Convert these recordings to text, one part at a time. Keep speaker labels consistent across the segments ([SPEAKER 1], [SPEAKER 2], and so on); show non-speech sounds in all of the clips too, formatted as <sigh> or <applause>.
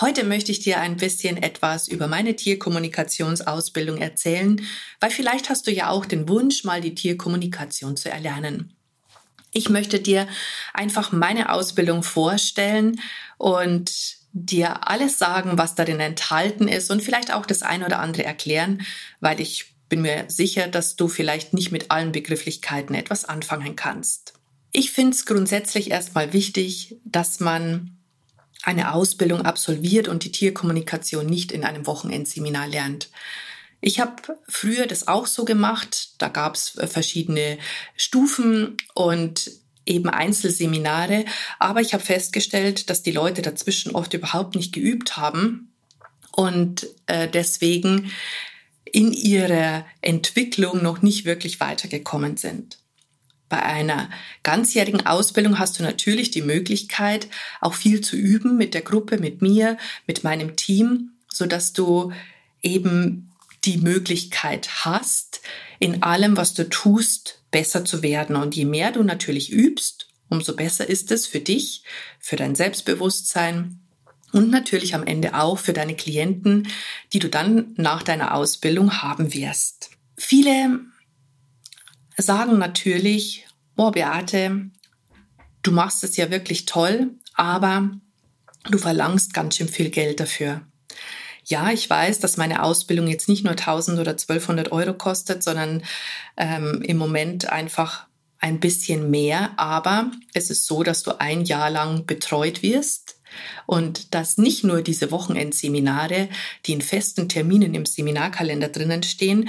[SPEAKER 1] Heute möchte ich dir ein bisschen etwas über meine Tierkommunikationsausbildung erzählen, weil vielleicht hast du ja auch den Wunsch, mal die Tierkommunikation zu erlernen. Ich möchte dir einfach meine Ausbildung vorstellen und dir alles sagen, was darin enthalten ist und vielleicht auch das ein oder andere erklären, weil ich bin mir sicher, dass du vielleicht nicht mit allen Begrifflichkeiten etwas anfangen kannst. Ich finde es grundsätzlich erstmal wichtig, dass man eine Ausbildung absolviert und die Tierkommunikation nicht in einem Wochenendseminar lernt. Ich habe früher das auch so gemacht. Da gab es äh, verschiedene Stufen und eben Einzelseminare. Aber ich habe festgestellt, dass die Leute dazwischen oft überhaupt nicht geübt haben und äh, deswegen in ihrer Entwicklung noch nicht wirklich weitergekommen sind. Bei einer ganzjährigen Ausbildung hast du natürlich die Möglichkeit, auch viel zu üben mit der Gruppe, mit mir, mit meinem Team, so dass du eben die Möglichkeit hast, in allem, was du tust, besser zu werden. Und je mehr du natürlich übst, umso besser ist es für dich, für dein Selbstbewusstsein und natürlich am Ende auch für deine Klienten, die du dann nach deiner Ausbildung haben wirst. Viele sagen natürlich, oh Beate, du machst es ja wirklich toll, aber du verlangst ganz schön viel Geld dafür. Ja, ich weiß, dass meine Ausbildung jetzt nicht nur 1000 oder 1200 Euro kostet, sondern ähm, im Moment einfach ein bisschen mehr. Aber es ist so, dass du ein Jahr lang betreut wirst und dass nicht nur diese Wochenendseminare, die in festen Terminen im Seminarkalender drinnen stehen,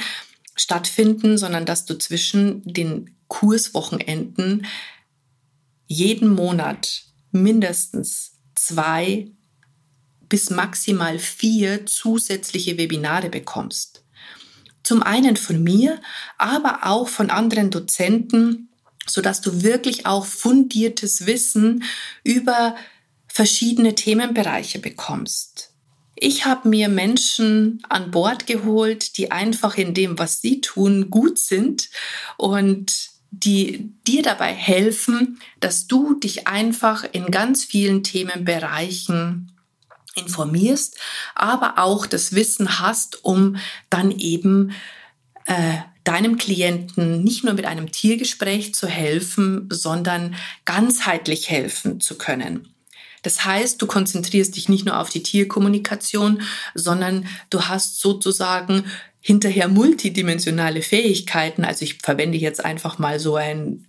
[SPEAKER 1] stattfinden, sondern dass du zwischen den Kurswochenenden jeden Monat mindestens zwei bis maximal vier zusätzliche Webinare bekommst. Zum einen von mir, aber auch von anderen Dozenten, so dass du wirklich auch fundiertes Wissen über verschiedene Themenbereiche bekommst. Ich habe mir Menschen an Bord geholt, die einfach in dem, was sie tun, gut sind und die dir dabei helfen, dass du dich einfach in ganz vielen Themenbereichen informierst, aber auch das Wissen hast, um dann eben äh, deinem Klienten nicht nur mit einem Tiergespräch zu helfen, sondern ganzheitlich helfen zu können. Das heißt, du konzentrierst dich nicht nur auf die Tierkommunikation, sondern du hast sozusagen hinterher multidimensionale Fähigkeiten. Also ich verwende jetzt einfach mal so ein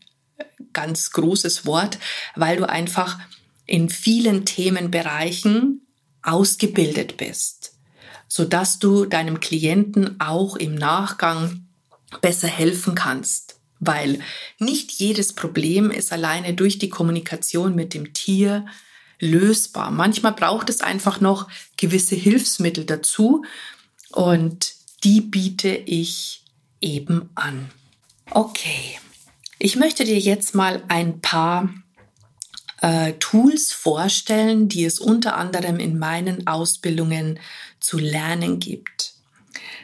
[SPEAKER 1] ganz großes Wort, weil du einfach in vielen Themenbereichen ausgebildet bist, sodass du deinem Klienten auch im Nachgang besser helfen kannst. Weil nicht jedes Problem ist alleine durch die Kommunikation mit dem Tier lösbar. Manchmal braucht es einfach noch gewisse Hilfsmittel dazu und die biete ich eben an. Okay, ich möchte dir jetzt mal ein paar äh, Tools vorstellen, die es unter anderem in meinen Ausbildungen zu lernen gibt.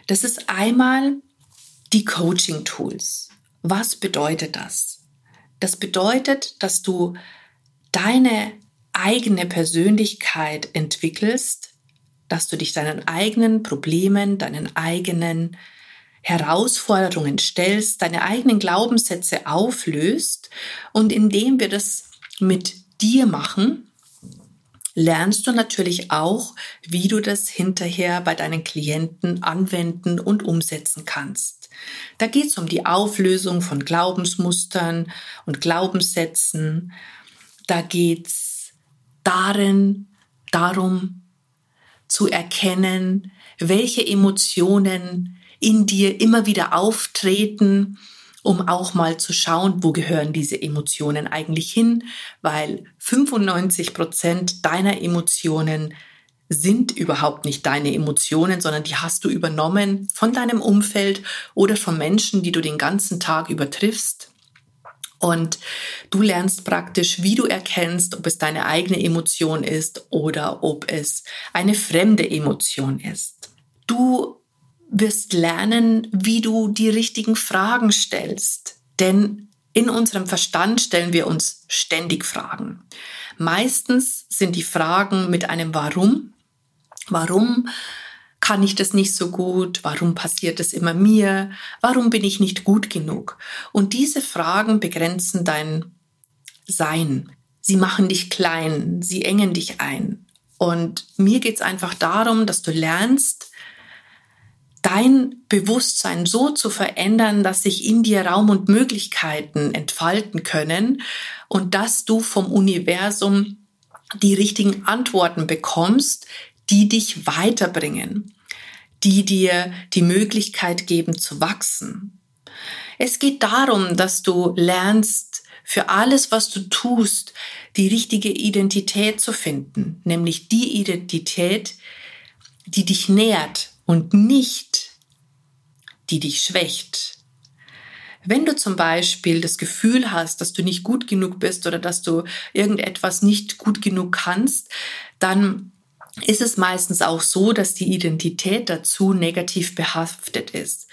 [SPEAKER 1] Das ist einmal die Coaching-Tools. Was bedeutet das? Das bedeutet, dass du deine eigene Persönlichkeit entwickelst, dass du dich deinen eigenen Problemen, deinen eigenen Herausforderungen stellst, deine eigenen Glaubenssätze auflöst und indem wir das mit dir machen, lernst du natürlich auch, wie du das hinterher bei deinen Klienten anwenden und umsetzen kannst. Da geht es um die Auflösung von Glaubensmustern und Glaubenssätzen. Da geht es darin darum zu erkennen, welche Emotionen in dir immer wieder auftreten, um auch mal zu schauen, wo gehören diese Emotionen eigentlich hin, weil 95 Prozent deiner Emotionen sind überhaupt nicht deine Emotionen, sondern die hast du übernommen von deinem Umfeld oder von Menschen, die du den ganzen Tag übertriffst. Und du lernst praktisch, wie du erkennst, ob es deine eigene Emotion ist oder ob es eine fremde Emotion ist. Du wirst lernen, wie du die richtigen Fragen stellst. Denn in unserem Verstand stellen wir uns ständig Fragen. Meistens sind die Fragen mit einem Warum. Warum kann ich das nicht so gut? Warum passiert es immer mir? Warum bin ich nicht gut genug? Und diese Fragen begrenzen dein Sein. Sie machen dich klein, sie engen dich ein. Und mir geht es einfach darum, dass du lernst, dein Bewusstsein so zu verändern, dass sich in dir Raum und Möglichkeiten entfalten können und dass du vom Universum die richtigen Antworten bekommst, die dich weiterbringen, die dir die Möglichkeit geben zu wachsen. Es geht darum, dass du lernst, für alles, was du tust, die richtige Identität zu finden, nämlich die Identität, die dich nährt, und nicht die dich schwächt. Wenn du zum Beispiel das Gefühl hast, dass du nicht gut genug bist oder dass du irgendetwas nicht gut genug kannst, dann ist es meistens auch so, dass die Identität dazu negativ behaftet ist.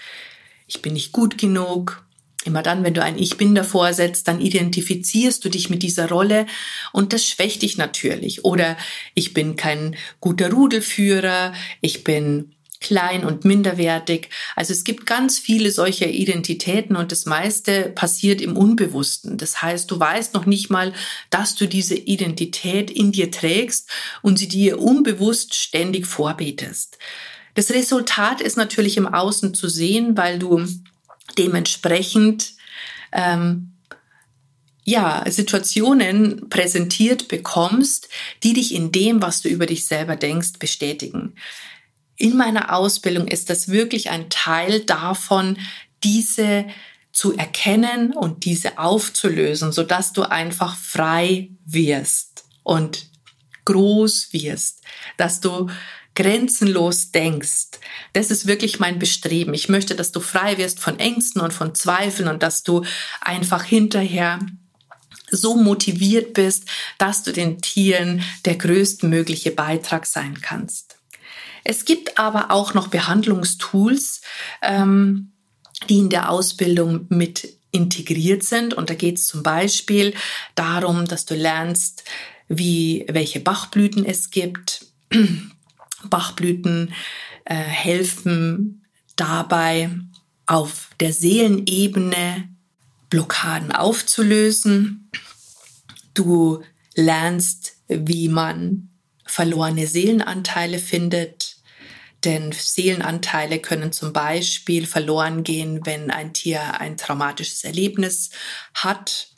[SPEAKER 1] Ich bin nicht gut genug. Immer dann, wenn du ein Ich bin davor setzt, dann identifizierst du dich mit dieser Rolle und das schwächt dich natürlich. Oder ich bin kein guter Rudelführer, ich bin klein und minderwertig. Also es gibt ganz viele solcher Identitäten und das meiste passiert im Unbewussten. Das heißt, du weißt noch nicht mal, dass du diese Identität in dir trägst und sie dir unbewusst ständig vorbetest. Das Resultat ist natürlich im Außen zu sehen, weil du dementsprechend ähm, ja, Situationen präsentiert bekommst, die dich in dem, was du über dich selber denkst, bestätigen in meiner Ausbildung ist das wirklich ein Teil davon, diese zu erkennen und diese aufzulösen, sodass du einfach frei wirst und groß wirst, dass du grenzenlos denkst. Das ist wirklich mein Bestreben. Ich möchte, dass du frei wirst von Ängsten und von Zweifeln und dass du einfach hinterher so motiviert bist, dass du den Tieren der größtmögliche Beitrag sein kannst. Es gibt aber auch noch Behandlungstools, ähm, die in der Ausbildung mit integriert sind. Und da geht es zum Beispiel darum, dass du lernst, wie, welche Bachblüten es gibt. <clears throat> Bachblüten äh, helfen dabei, auf der Seelenebene Blockaden aufzulösen. Du lernst, wie man verlorene Seelenanteile findet. Denn Seelenanteile können zum Beispiel verloren gehen, wenn ein Tier ein traumatisches Erlebnis hat.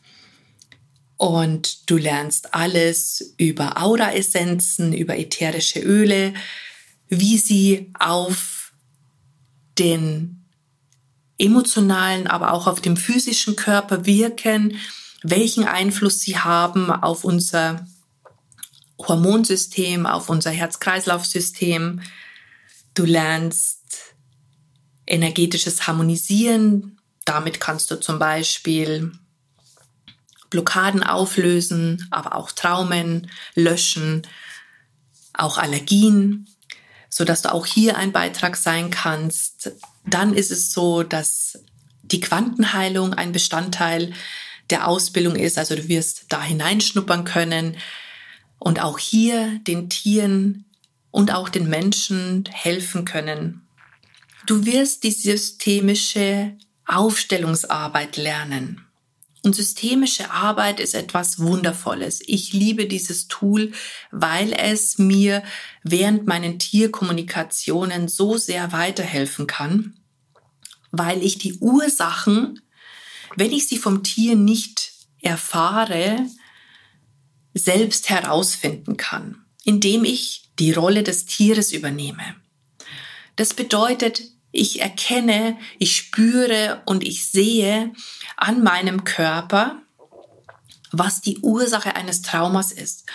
[SPEAKER 1] Und du lernst alles über Auraessenzen, über ätherische Öle, wie sie auf den emotionalen, aber auch auf dem physischen Körper wirken, welchen Einfluss sie haben auf unser Hormonsystem, auf unser Herz-Kreislauf-System. Du lernst energetisches Harmonisieren. Damit kannst du zum Beispiel Blockaden auflösen, aber auch Traumen löschen, auch Allergien, so dass du auch hier ein Beitrag sein kannst. Dann ist es so, dass die Quantenheilung ein Bestandteil der Ausbildung ist. Also du wirst da hineinschnuppern können, und auch hier den Tieren und auch den Menschen helfen können. Du wirst die systemische Aufstellungsarbeit lernen. Und systemische Arbeit ist etwas Wundervolles. Ich liebe dieses Tool, weil es mir während meinen Tierkommunikationen so sehr weiterhelfen kann, weil ich die Ursachen, wenn ich sie vom Tier nicht erfahre, selbst herausfinden kann, indem ich die Rolle des Tieres übernehme. Das bedeutet, ich erkenne, ich spüre und ich sehe an meinem Körper, was die Ursache eines Traumas ist.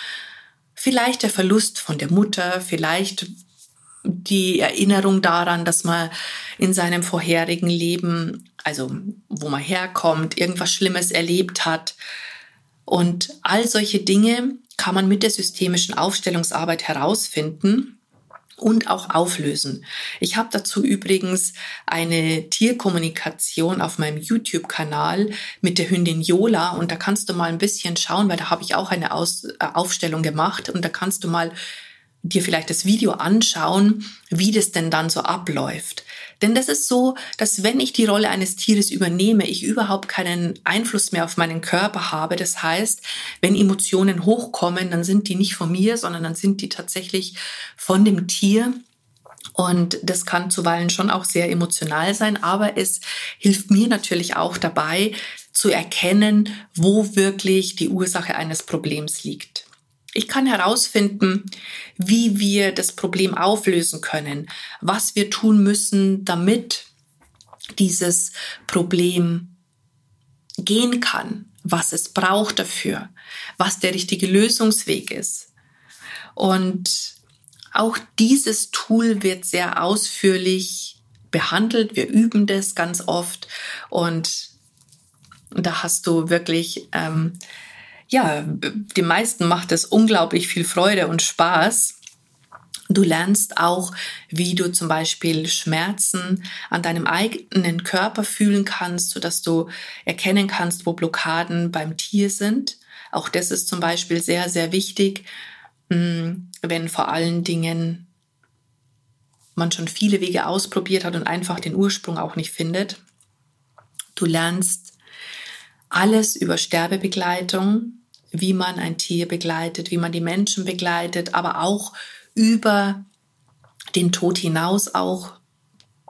[SPEAKER 1] Vielleicht der Verlust von der Mutter, vielleicht die Erinnerung daran, dass man in seinem vorherigen Leben, also wo man herkommt, irgendwas Schlimmes erlebt hat. Und all solche Dinge kann man mit der systemischen Aufstellungsarbeit herausfinden und auch auflösen. Ich habe dazu übrigens eine Tierkommunikation auf meinem YouTube-Kanal mit der Hündin Yola und da kannst du mal ein bisschen schauen, weil da habe ich auch eine Aus äh, Aufstellung gemacht und da kannst du mal dir vielleicht das Video anschauen, wie das denn dann so abläuft. Denn das ist so, dass wenn ich die Rolle eines Tieres übernehme, ich überhaupt keinen Einfluss mehr auf meinen Körper habe. Das heißt, wenn Emotionen hochkommen, dann sind die nicht von mir, sondern dann sind die tatsächlich von dem Tier. Und das kann zuweilen schon auch sehr emotional sein, aber es hilft mir natürlich auch dabei zu erkennen, wo wirklich die Ursache eines Problems liegt. Ich kann herausfinden, wie wir das Problem auflösen können, was wir tun müssen, damit dieses Problem gehen kann, was es braucht dafür, was der richtige Lösungsweg ist. Und auch dieses Tool wird sehr ausführlich behandelt. Wir üben das ganz oft und da hast du wirklich ähm, ja, die meisten macht es unglaublich viel Freude und Spaß. Du lernst auch, wie du zum Beispiel Schmerzen an deinem eigenen Körper fühlen kannst, sodass du erkennen kannst, wo Blockaden beim Tier sind. Auch das ist zum Beispiel sehr, sehr wichtig, hm, wenn vor allen Dingen man schon viele Wege ausprobiert hat und einfach den Ursprung auch nicht findet. Du lernst alles über Sterbebegleitung, wie man ein Tier begleitet, wie man die Menschen begleitet, aber auch über den Tod hinaus auch,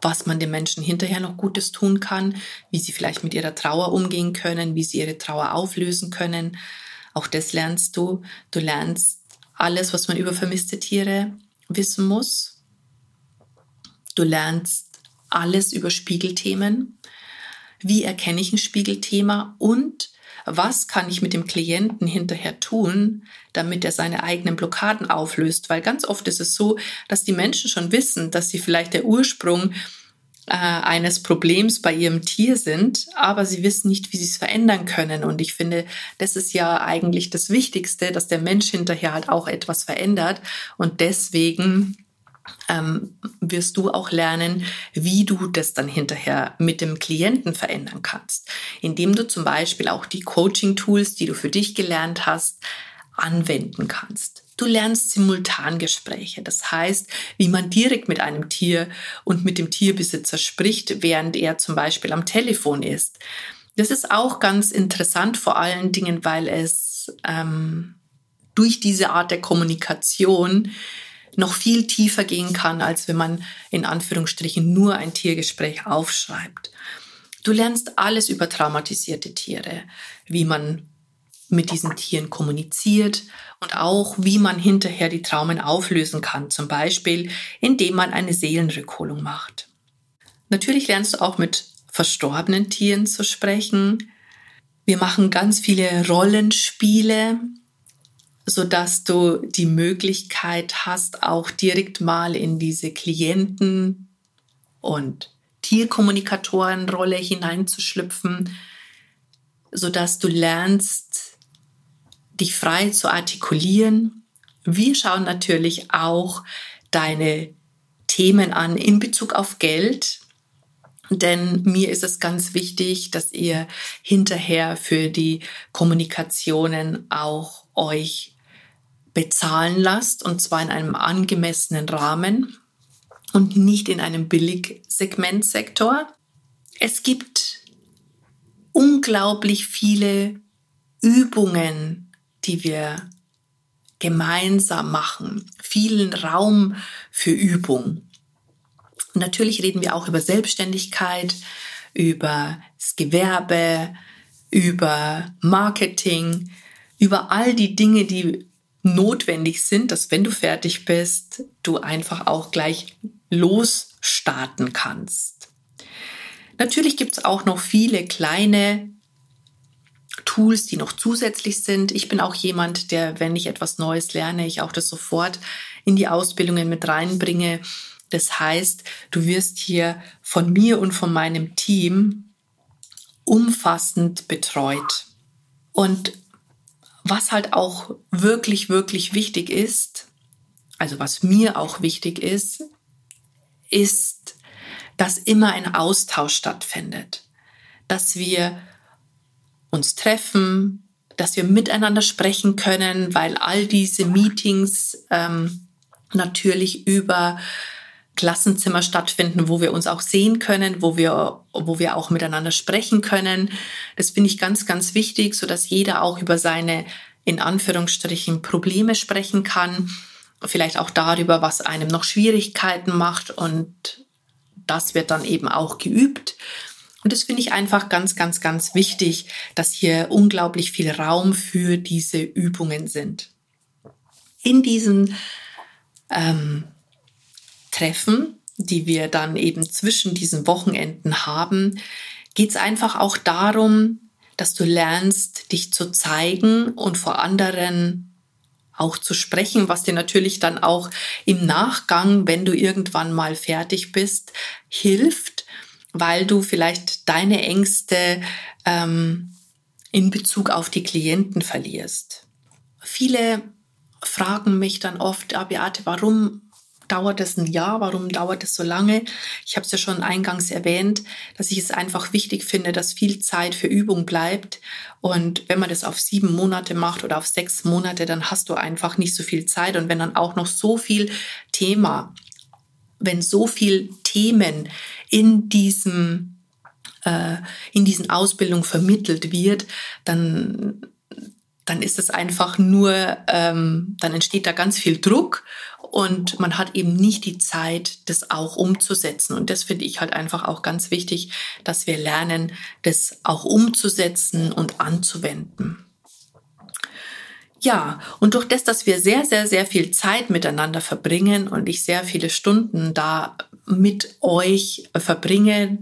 [SPEAKER 1] was man den Menschen hinterher noch Gutes tun kann, wie sie vielleicht mit ihrer Trauer umgehen können, wie sie ihre Trauer auflösen können. Auch das lernst du. Du lernst alles, was man über vermisste Tiere wissen muss. Du lernst alles über Spiegelthemen. Wie erkenne ich ein Spiegelthema? Und was kann ich mit dem Klienten hinterher tun, damit er seine eigenen Blockaden auflöst? Weil ganz oft ist es so, dass die Menschen schon wissen, dass sie vielleicht der Ursprung äh, eines Problems bei ihrem Tier sind, aber sie wissen nicht, wie sie es verändern können. Und ich finde, das ist ja eigentlich das Wichtigste, dass der Mensch hinterher halt auch etwas verändert. Und deswegen ähm, wirst du auch lernen, wie du das dann hinterher mit dem Klienten verändern kannst, indem du zum Beispiel auch die Coaching-Tools, die du für dich gelernt hast, anwenden kannst. Du lernst Simultangespräche, das heißt, wie man direkt mit einem Tier und mit dem Tierbesitzer spricht, während er zum Beispiel am Telefon ist. Das ist auch ganz interessant, vor allen Dingen, weil es ähm, durch diese Art der Kommunikation noch viel tiefer gehen kann, als wenn man in Anführungsstrichen nur ein Tiergespräch aufschreibt. Du lernst alles über traumatisierte Tiere, wie man mit diesen Tieren kommuniziert und auch, wie man hinterher die Traumen auflösen kann, zum Beispiel indem man eine Seelenrückholung macht. Natürlich lernst du auch mit verstorbenen Tieren zu sprechen. Wir machen ganz viele Rollenspiele, so dass du die Möglichkeit hast, auch direkt mal in diese Klienten und Tierkommunikatorenrolle hineinzuschlüpfen, so dass du lernst, dich frei zu artikulieren. Wir schauen natürlich auch deine Themen an in Bezug auf Geld, denn mir ist es ganz wichtig, dass ihr hinterher für die Kommunikationen auch euch bezahlen lasst, und zwar in einem angemessenen Rahmen und nicht in einem Billigsegmentsektor. Es gibt unglaublich viele Übungen, die wir gemeinsam machen, vielen Raum für Übung. natürlich reden wir auch über Selbstständigkeit, über das Gewerbe, über Marketing, über all die Dinge, die notwendig sind, dass wenn du fertig bist, du einfach auch gleich losstarten kannst. Natürlich gibt es auch noch viele kleine Tools, die noch zusätzlich sind. Ich bin auch jemand, der, wenn ich etwas Neues lerne, ich auch das sofort in die Ausbildungen mit reinbringe. Das heißt, du wirst hier von mir und von meinem Team umfassend betreut. Und was halt auch wirklich, wirklich wichtig ist, also was mir auch wichtig ist, ist, dass immer ein Austausch stattfindet, dass wir uns treffen, dass wir miteinander sprechen können, weil all diese Meetings ähm, natürlich über Klassenzimmer stattfinden, wo wir uns auch sehen können, wo wir, wo wir auch miteinander sprechen können. Das finde ich ganz, ganz wichtig, so dass jeder auch über seine, in Anführungsstrichen, Probleme sprechen kann. Vielleicht auch darüber, was einem noch Schwierigkeiten macht und das wird dann eben auch geübt. Und das finde ich einfach ganz, ganz, ganz wichtig, dass hier unglaublich viel Raum für diese Übungen sind. In diesen ähm, Treffen, die wir dann eben zwischen diesen Wochenenden haben, geht es einfach auch darum, dass du lernst, dich zu zeigen und vor anderen auch zu sprechen, was dir natürlich dann auch im Nachgang, wenn du irgendwann mal fertig bist, hilft, weil du vielleicht deine Ängste ähm, in Bezug auf die Klienten verlierst. Viele fragen mich dann oft, ah, Beate, warum dauert es ein Jahr? Warum dauert es so lange? Ich habe es ja schon eingangs erwähnt, dass ich es einfach wichtig finde, dass viel Zeit für Übung bleibt. Und wenn man das auf sieben Monate macht oder auf sechs Monate, dann hast du einfach nicht so viel Zeit. Und wenn dann auch noch so viel Thema, wenn so viel Themen in diesem äh, in diesen Ausbildungen vermittelt wird, dann dann ist es einfach nur, ähm, dann entsteht da ganz viel Druck und man hat eben nicht die Zeit, das auch umzusetzen. Und das finde ich halt einfach auch ganz wichtig, dass wir lernen, das auch umzusetzen und anzuwenden. Ja, und durch das, dass wir sehr, sehr, sehr viel Zeit miteinander verbringen und ich sehr viele Stunden da mit euch verbringe,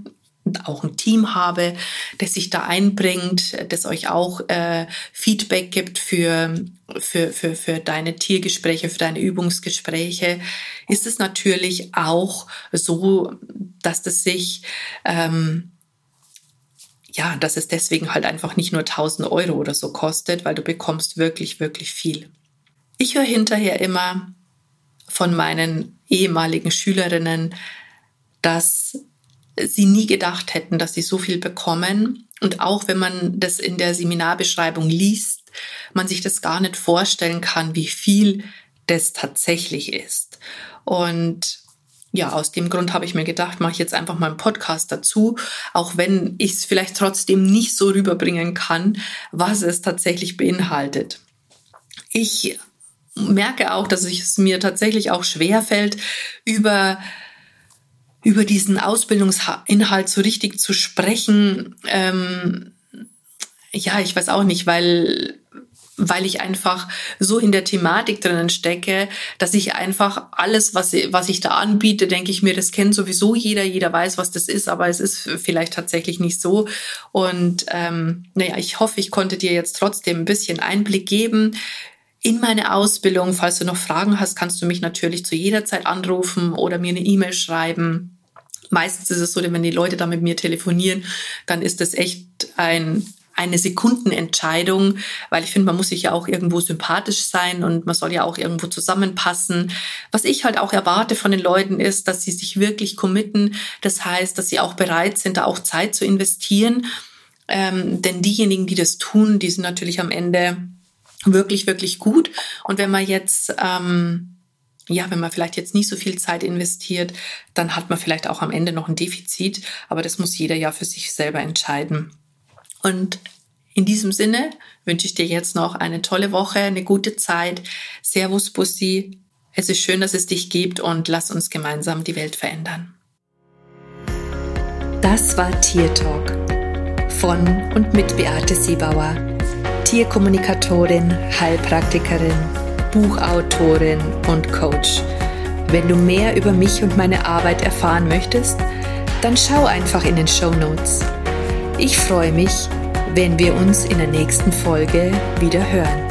[SPEAKER 1] auch ein Team habe, das sich da einbringt, das euch auch äh, Feedback gibt für, für, für, für deine Tiergespräche, für deine Übungsgespräche, ist es natürlich auch so, dass das sich, ähm, ja, dass es deswegen halt einfach nicht nur 1000 Euro oder so kostet, weil du bekommst wirklich, wirklich viel. Ich höre hinterher immer von meinen ehemaligen Schülerinnen, dass sie nie gedacht hätten, dass sie so viel bekommen. Und auch wenn man das in der Seminarbeschreibung liest, man sich das gar nicht vorstellen kann, wie viel das tatsächlich ist. Und ja, aus dem Grund habe ich mir gedacht, mache ich jetzt einfach mal einen Podcast dazu, auch wenn ich es vielleicht trotzdem nicht so rüberbringen kann, was es tatsächlich beinhaltet. Ich merke auch, dass es mir tatsächlich auch schwer fällt, über über diesen Ausbildungsinhalt so richtig zu sprechen, ähm, ja, ich weiß auch nicht, weil weil ich einfach so in der Thematik drinnen stecke, dass ich einfach alles, was, was ich da anbiete, denke ich mir, das kennt sowieso jeder, jeder weiß, was das ist, aber es ist vielleicht tatsächlich nicht so. Und ähm, naja, ich hoffe, ich konnte dir jetzt trotzdem ein bisschen Einblick geben in meine Ausbildung. Falls du noch Fragen hast, kannst du mich natürlich zu jeder Zeit anrufen oder mir eine E-Mail schreiben. Meistens ist es so, wenn die Leute da mit mir telefonieren, dann ist das echt ein eine Sekundenentscheidung, weil ich finde, man muss sich ja auch irgendwo sympathisch sein und man soll ja auch irgendwo zusammenpassen. Was ich halt auch erwarte von den Leuten ist, dass sie sich wirklich committen. Das heißt, dass sie auch bereit sind, da auch Zeit zu investieren. Ähm, denn diejenigen, die das tun, die sind natürlich am Ende wirklich, wirklich gut. Und wenn man jetzt, ähm, ja, wenn man vielleicht jetzt nicht so viel Zeit investiert, dann hat man vielleicht auch am Ende noch ein Defizit. Aber das muss jeder ja für sich selber entscheiden. Und in diesem Sinne wünsche ich dir jetzt noch eine tolle Woche, eine gute Zeit. Servus, Bussi. Es ist schön, dass es dich gibt und lass uns gemeinsam die Welt verändern.
[SPEAKER 2] Das war Tier Talk von und mit Beate Siebauer Tierkommunikatorin, Heilpraktikerin, Buchautorin und Coach. Wenn du mehr über mich und meine Arbeit erfahren möchtest, dann schau einfach in den Show Notes. Ich freue mich, wenn wir uns in der nächsten Folge wieder hören.